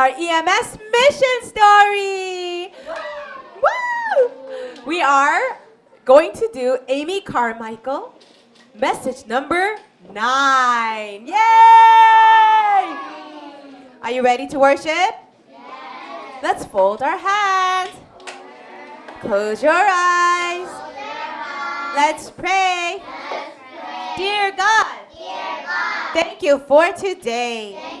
our EMS mission story. Woo! We are going to do Amy Carmichael, message number nine. Yay! Are you ready to worship? Let's fold our hands. Close your eyes. Let's pray. Dear God, thank you for today.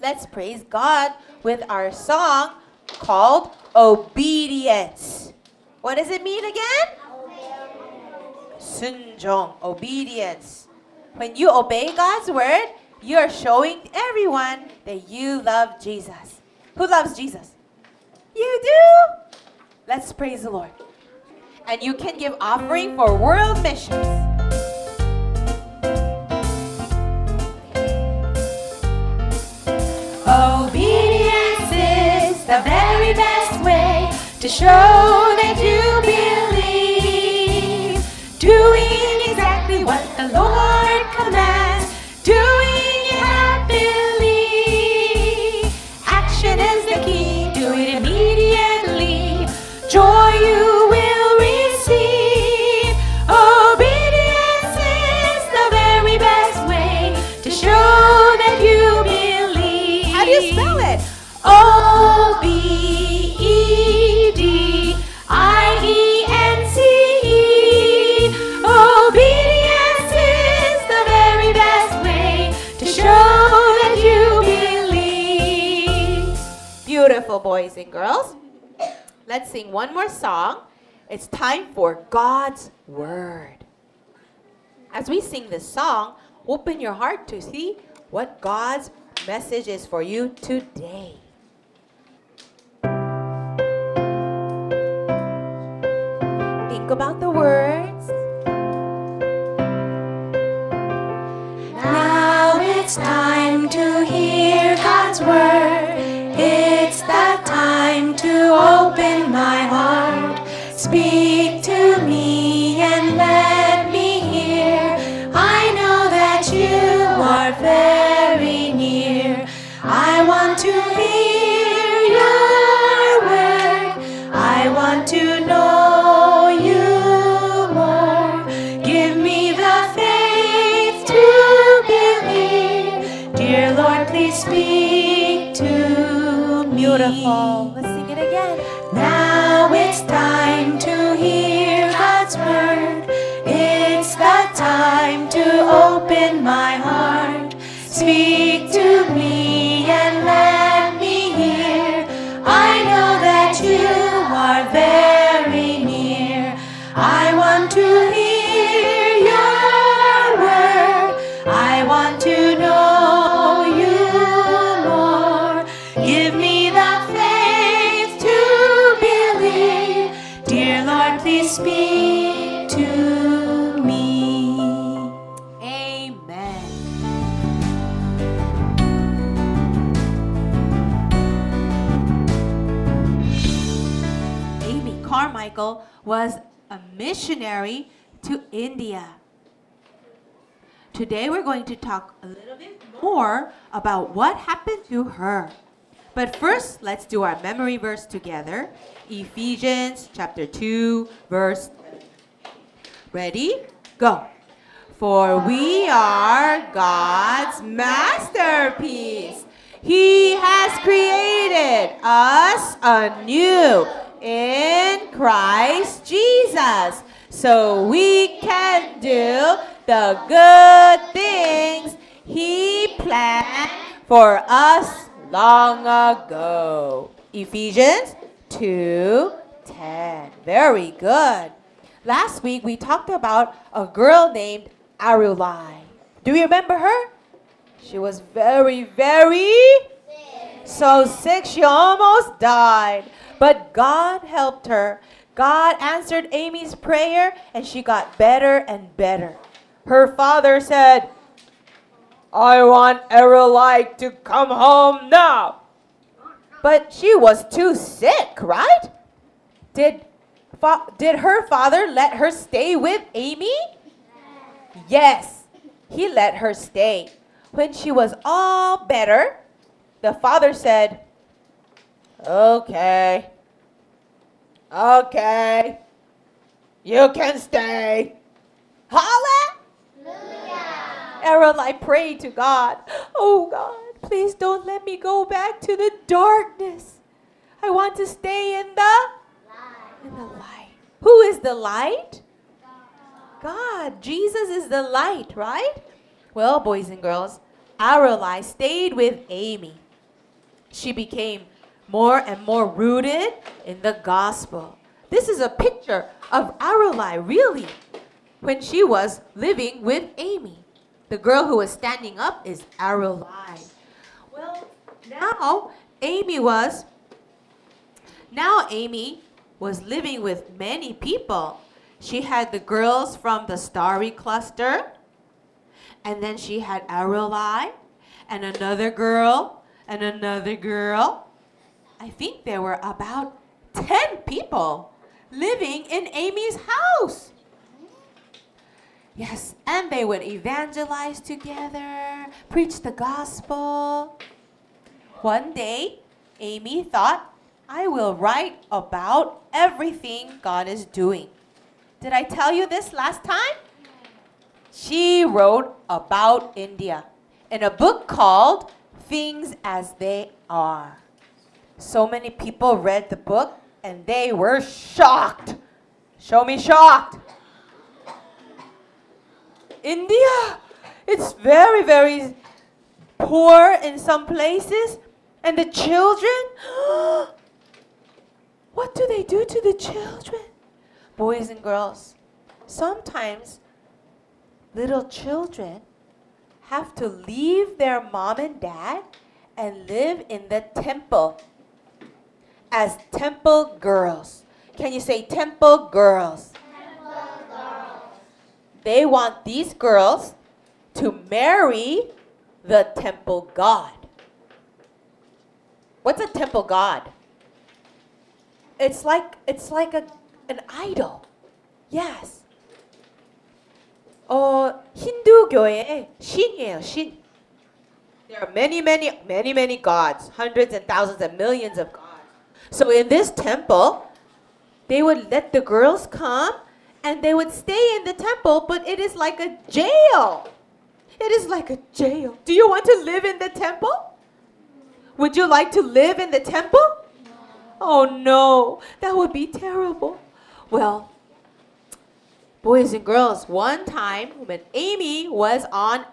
Let's praise God with our song called Obedience. What does it mean again? Sunjong, obedience. When you obey God's word, you're showing everyone that you love Jesus. Who loves Jesus? You do? Let's praise the Lord. And you can give offering for world missions. Best way to show that you believe. Doing exactly what the Lord boys and girls. Let's sing one more song. It's time for God's Word. As we sing this song, open your heart to see what God's message is for you today. Think about the words. Now it's time to hear God's word. Speak to me. Beautiful. Let's sing it again. Now it's time to hear God's word. It's the time to open my heart. Speak to me and let me hear. I know that you are very Amy Carmichael was a missionary to India. today we're going to talk a little bit more about what happened to her. But first, let's do our memory verse together. Ephesians chapter 2, verse. Ready? Go. For we are God's masterpiece. He has created us anew in Christ Jesus so we can do the good things He planned for us long ago. Ephesians 2:10. Very good. Last week we talked about a girl named Arulai. Do you remember her? She was very, very so sick she almost died. But God helped her. God answered Amy's prayer and she got better and better. Her father said, I want Arulai to come home now. But she was too sick, right? Did, did her father let her stay with Amy? Yes, he let her stay. When she was all better, the father said, Okay, okay, you can stay. Hallelujah. Aaron, I pray to God, Oh God, please don't let me go back to the darkness. I want to stay in the light. in the light. Who is the light? God. Jesus is the light, right? Well, boys and girls, Arulai stayed with Amy. She became more and more rooted in the gospel. This is a picture of Arulai, really, when she was living with Amy. The girl who was standing up is Arulai. Well, now Amy was now Amy was living with many people. She had the girls from the Starry Cluster, and then she had Arulai, and another girl, and another girl. I think there were about 10 people living in Amy's house. Yes, and they would evangelize together, preach the gospel. One day, Amy thought, I will write about everything God is doing. Did I tell you this last time? She wrote about India in a book called Things as They Are. So many people read the book and they were shocked. Show me shocked. India, it's very, very poor in some places. And the children, what do they do to the children? Boys and girls, sometimes little children have to leave their mom and dad and live in the temple as temple girls. Can you say temple girls? They want these girls to marry the temple god. What's a temple god? It's like it's like a an idol. Yes. 어 힌두교의 신이에요 신. There are many, many, many, many gods, hundreds and thousands and millions of gods. So in this temple, they would let the girls come and they would stay in the temple, but it is like a jail. It is like a jail. Do you want to live in the temple? Would you like to live in the temple? Oh no, that would be terrible. Well, boys and girls, one time when Amy was on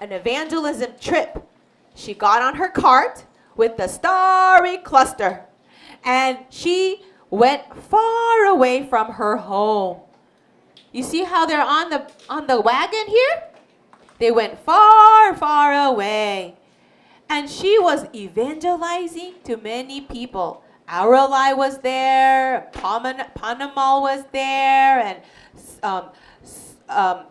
an evangelism trip, she got on her cart with the starry cluster and she went far away from her home. You see how they're on the on the wagon here? They went far, far away. And she was evangelizing to many people. Arulai was there, Paman- Panamal was there, and um, um,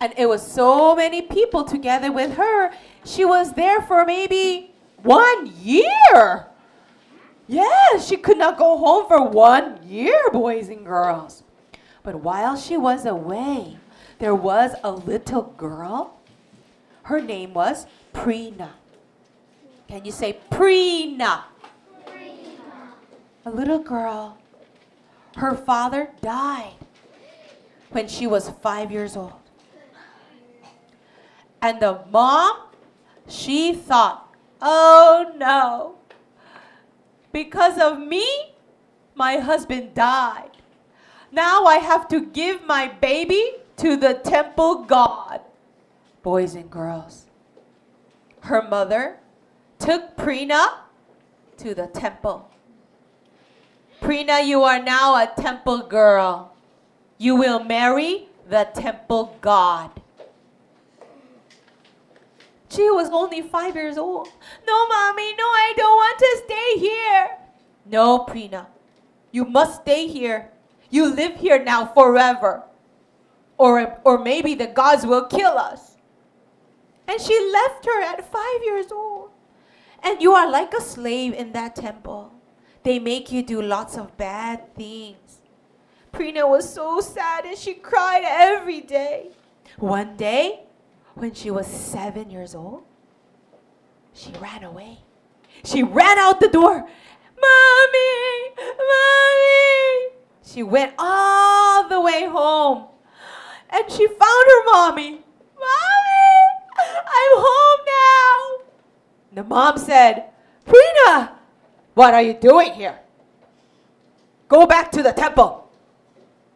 and it was so many people together with her. She was there for maybe one year. Yes, she could not go home for one year, boys and girls. But while she was away, there was a little girl. Her name was Prina. Can you say Prina? A little girl. Her father died when she was five years old. And the mom, she thought, oh no, because of me, my husband died. Now I have to give my baby to the temple god. Boys and girls. Her mother took Prina to the temple. Prina, you are now a temple girl. You will marry the temple god. She was only five years old. No, mommy, no, I don't want to stay here. No, Prina, you must stay here. You live here now forever. Or, or maybe the gods will kill us. And she left her at five years old. And you are like a slave in that temple. They make you do lots of bad things. Prina was so sad and she cried every day. One day, when she was seven years old, she ran away. She ran out the door. Mommy! Mommy! She went all the way home and she found her mommy. Mommy! I'm home now. The mom said, Prina, what are you doing here? Go back to the temple.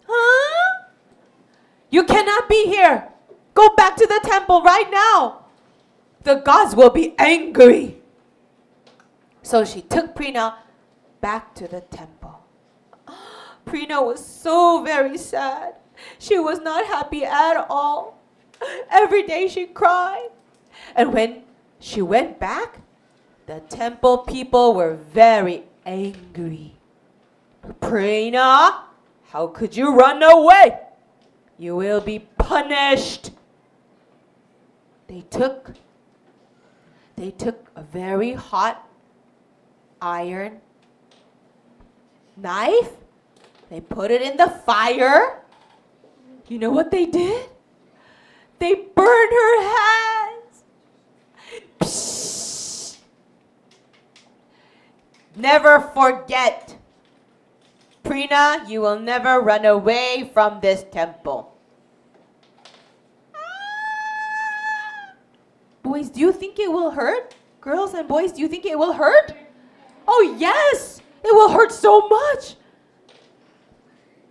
Huh? You cannot be here. Go back to the temple right now. The gods will be angry. So she took Prina back to the temple. Prina was so very sad. She was not happy at all. Every day she cried. And when she went back, the temple people were very angry. Prina, how could you run away? You will be punished. They took they took a very hot iron knife. They put it in the fire. You know what they did? They burned her hands. Never forget. Prina, you will never run away from this temple. Boys, do you think it will hurt? Girls and boys, do you think it will hurt? Oh, yes! It will hurt so much.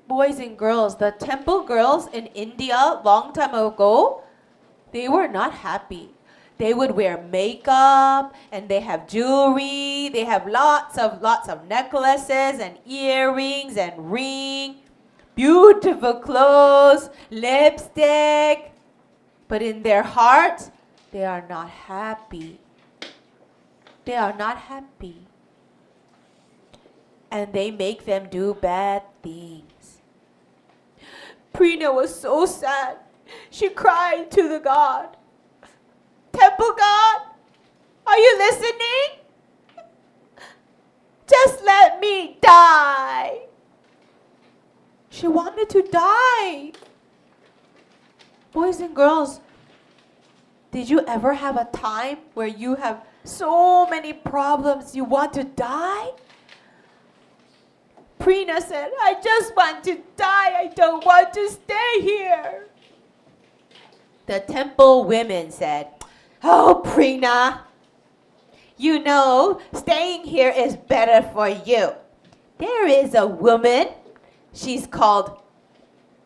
Boys and girls, the temple girls in India long time ago, they were not happy. They would wear makeup and they have jewelry. They have lots of lots of necklaces and earrings and ring, beautiful clothes, lipstick. But in their heart, they are not happy. They are not happy. And they make them do bad things. Prina was so sad. She cried to the God. Temple God, are you listening? Just let me die. She wanted to die. Boys and girls, did you ever have a time where you have so many problems you want to die? Prina said, I just want to die. I don't want to stay here. The temple women said, Oh, Prina, you know, staying here is better for you. There is a woman, she's called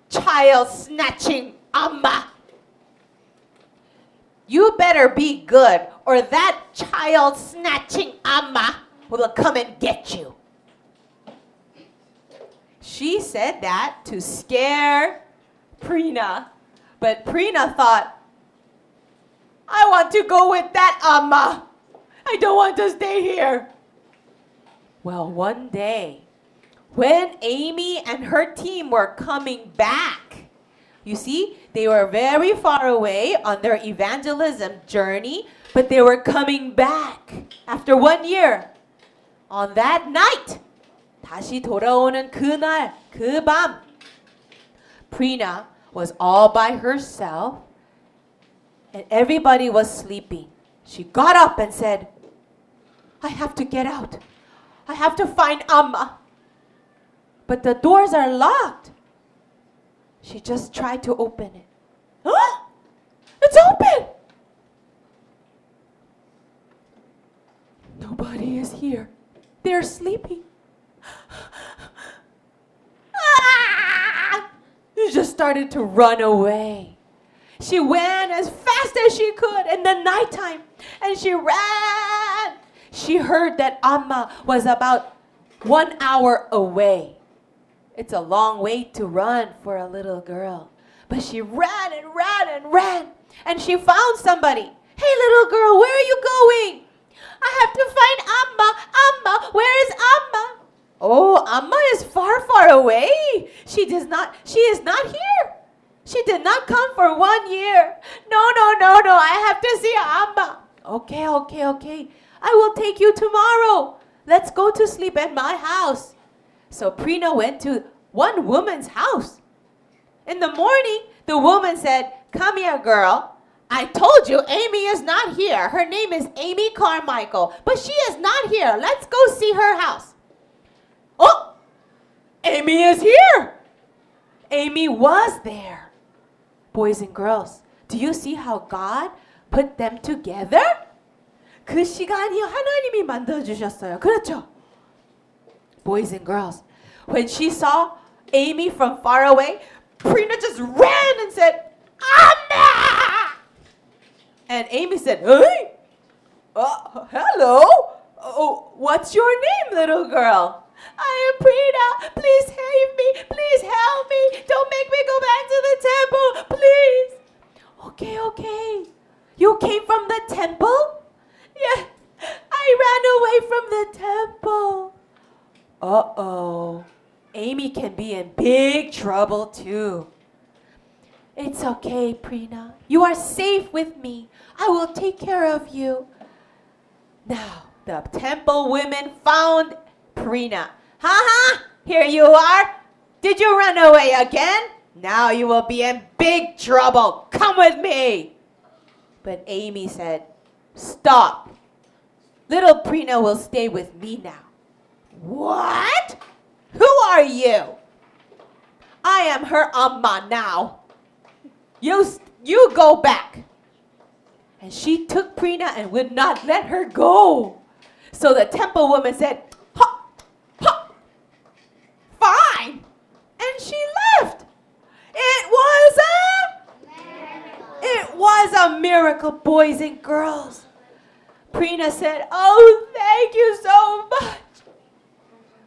child snatching Amma. You better be good, or that child snatching Amma will come and get you. She said that to scare Prina. But Prina thought, I want to go with that Amma. I don't want to stay here. Well, one day, when Amy and her team were coming back, you see, they were very far away on their evangelism journey, but they were coming back after one year. On that night, 다시 돌아오는 그날, 그 밤, Prina was all by herself and everybody was sleeping. She got up and said, I have to get out. I have to find Amma. But the doors are locked. She just tried to open it. Huh? It's open! Nobody is here. They're sleeping. Ah! She just started to run away. She ran as fast as she could in the nighttime and she ran. She heard that Amma was about one hour away. It's a long way to run for a little girl. But she ran and ran and ran and she found somebody. Hey, little girl, where are you going? I have to find Amma. Amma, where is Amma? Oh, Amma is far, far away. She does not, she is not here. She did not come for one year. No, no, no, no. I have to see Amma. Okay, okay, okay. I will take you tomorrow. Let's go to sleep at my house. So Prina went to one woman's house. In the morning, the woman said, Come here, girl. I told you Amy is not here. Her name is Amy Carmichael, but she is not here. Let's go see her house. Oh, Amy is here. Amy was there. Boys and girls, do you see how God put them together? 그 시간이 하나님이 만들어 주셨어요. 그렇죠? Boys and girls, when she saw Amy from far away, Prina just ran and said, Amma! And Amy said, Hey, uh, hello. Oh, what's your name, little girl? I am Prina. Please save me. Please help me. Don't make me go back to the temple. Please. Okay, okay. You came from the temple? Yeah. I ran away from the temple. Uh oh. Amy can be in big trouble too. It's okay, Prina. You are safe with me. I will take care of you. Now, the temple women found Prina. Ha ha! Here you are. Did you run away again? Now you will be in big trouble. Come with me. But Amy said, Stop. Little Prina will stay with me now. What? Who are you? I am her amma now. You, you go back. And she took Prina and would not let her go. So the temple woman said, ha, ha, fine. And she left. It was a, it was a miracle, boys and girls. Prina said, oh, thank you so much.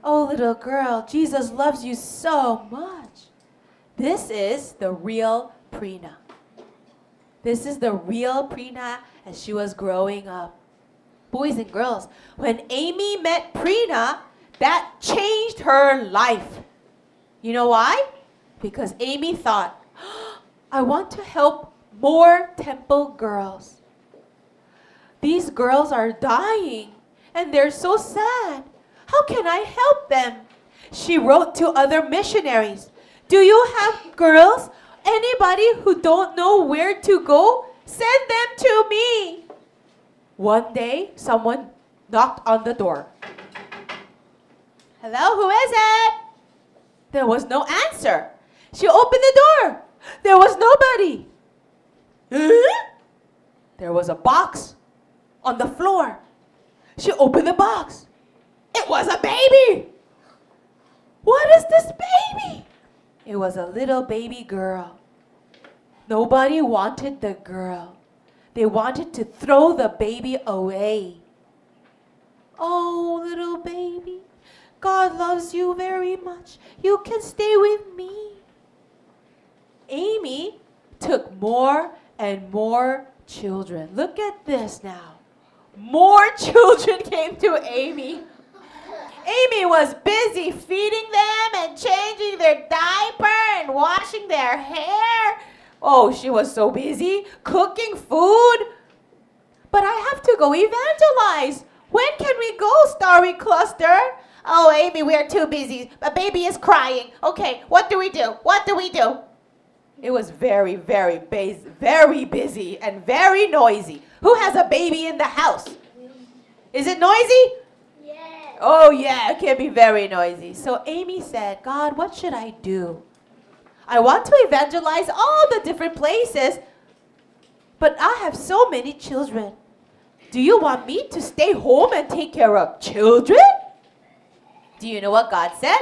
Oh, little girl, Jesus loves you so much. This is the real Prina. This is the real Prina as she was growing up. Boys and girls, when Amy met Prina, that changed her life. You know why? Because Amy thought, I want to help more temple girls. These girls are dying and they're so sad. How can I help them? She wrote to other missionaries. Do you have girls? Anybody who don't know where to go? Send them to me. One day, someone knocked on the door. Hello, who is it? There was no answer. She opened the door. There was nobody. Huh? There was a box on the floor. She opened the box. It was a baby. What is this baby? It was a little baby girl. Nobody wanted the girl. They wanted to throw the baby away. Oh, little baby, God loves you very much. You can stay with me. Amy took more and more children. Look at this now. More children came to Amy. Amy was busy feeding them and changing their diaper and washing their hair. Oh, she was so busy cooking food. But I have to go evangelize. When can we go, Starry Cluster? Oh, Amy, we are too busy. A baby is crying. Okay, what do we do? What do we do? It was very, very, bas- very busy and very noisy. Who has a baby in the house? Is it noisy? Oh, yeah, it can be very noisy. So Amy said, God, what should I do? I want to evangelize all the different places, but I have so many children. Do you want me to stay home and take care of children? Do you know what God said?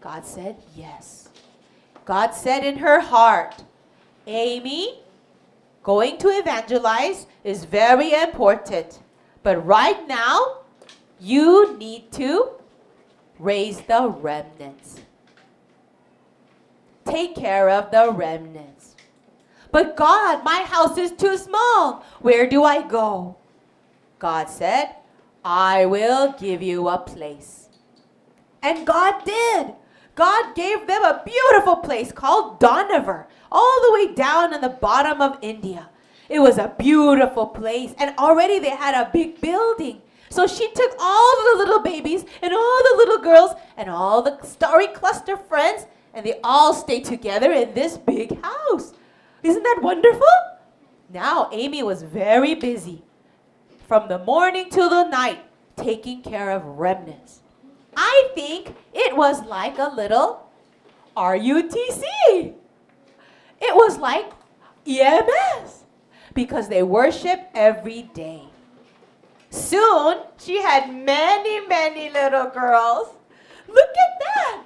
God said, yes. God said in her heart, Amy, going to evangelize is very important. But right now, you need to raise the remnants. Take care of the remnants. But God, my house is too small. Where do I go? God said, I will give you a place. And God did. God gave them a beautiful place called Dohnavur, all the way down in the bottom of India. It was a beautiful place, and already they had a big building. So she took all the little babies and all the little girls and all the starry cluster friends, and they all stayed together in this big house. Isn't that wonderful? Now Amy was very busy from the morning till the night taking care of remnants. I think it was like a little RUTC. It was like EMS because they worship every day. Soon, she had many, many little girls. Look at that!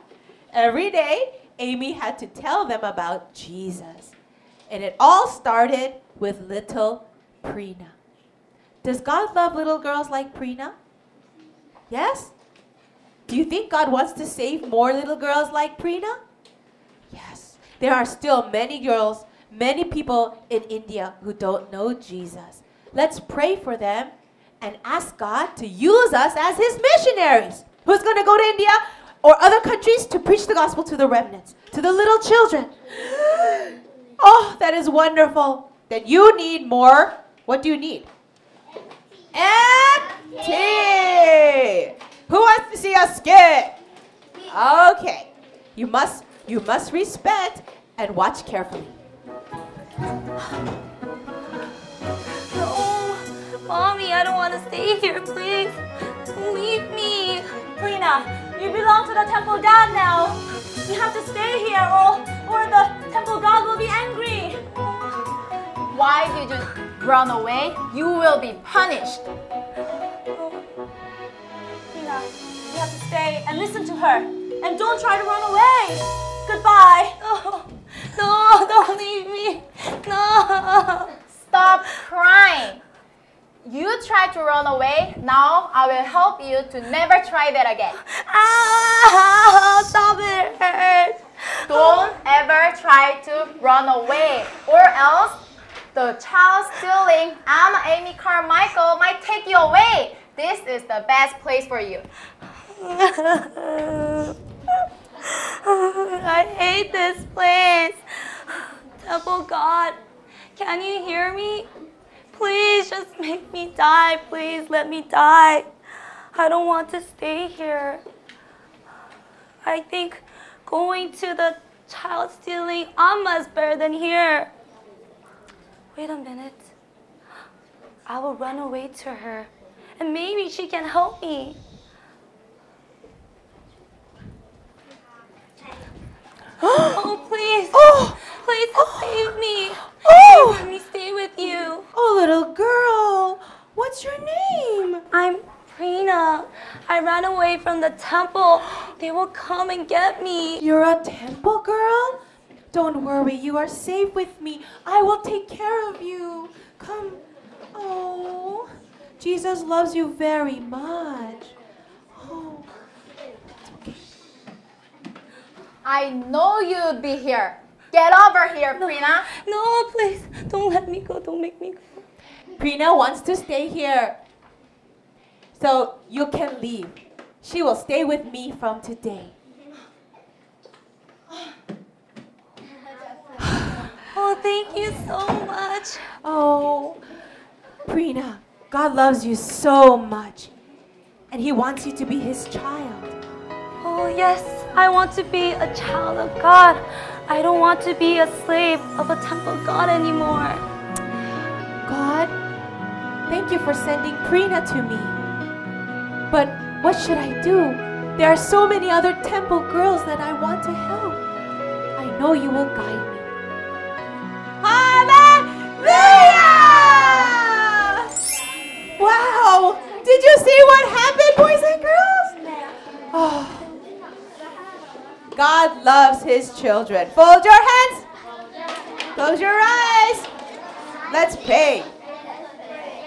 Every day, Amy had to tell them about Jesus. And it all started with little Prina. Does God love little girls like Prina? Yes? Do you think God wants to save more little girls like Prina? Yes. There are still many girls, many people in India who don't know Jesus. Let's pray for them and ask God to use us as His missionaries. Who's going to go to India or other countries to preach the gospel to the remnants, to the little children? Oh, that is wonderful. Then you need more. What do you need? Tea. Who wants to see us skit? Okay. You must you must respect and watch carefully. Mommy, I don't want to stay here. Please, leave me. Rena, you belong to the temple god now. You have to stay here, or or the temple god will be angry. Why did you run away? You will be punished. Rena, you have to stay and listen to her, and don't try to run away. Goodbye. No, no, don't leave me. No. Stop crying. You tried to run away. Now I will help you to never try that again. Ah, stop it. hurts. Don't ever try to run away, or else the child stealing I'm Amy Carmichael might take you away. This is the best place for you. I hate this place. Temple God, can you hear me? Please just make me die. Please let me die. I don't want to stay here. I think going to the child stealing Amma is better than here. Wait a minute. I will run away to her and maybe she can help me. Oh, please. Oh, Please save me. Oh, Let me stay with you. oh, little girl. What's your name? I'm Prina. I ran away from the temple. They will come and get me. You're a temple girl? Don't worry, you are safe with me. I will take care of you. Come. Oh, Jesus loves you very much. Oh, it's okay. I know you'd be here. Get over here, Prina. No, please. Don't let me go. Don't make me go. Prina wants to stay here. So you can leave. She will stay with me from today. Oh, thank you so much. Oh, Prina, God loves you so much. And He wants you to be His child. Oh, yes. I want to be a child of God. I don't want to be a slave of a temple god anymore. God, thank you for sending Prina to me. But what should I do? There are so many other temple girls that I want to help. I know you will guide me. Hallelujah! Wow! Did you see what happened, boys and girls? Oh. God loves his children. Fold your hands. Close your eyes. Let's pray.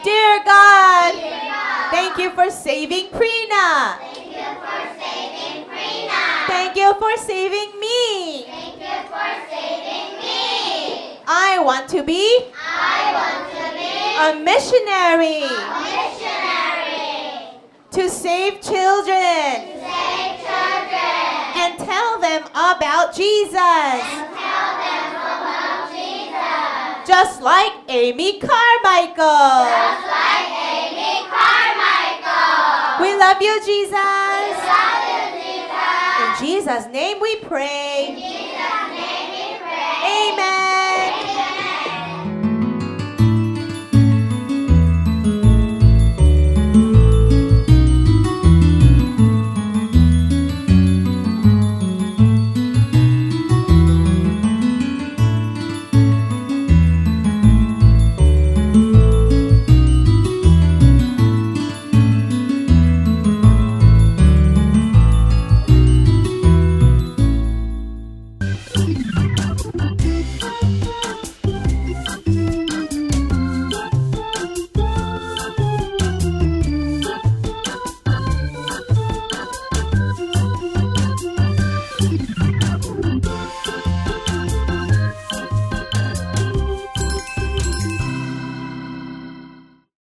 Dear God, thank you for saving Prina. Thank you for saving Prina. Thank you for saving me. Thank you for saving me. I want to be a missionary to save children and tell them about Jesus. Just like Amy Carmichael. Just like Amy Carmichael. We love you, Jesus. We love you, Jesus. In Jesus' name we pray.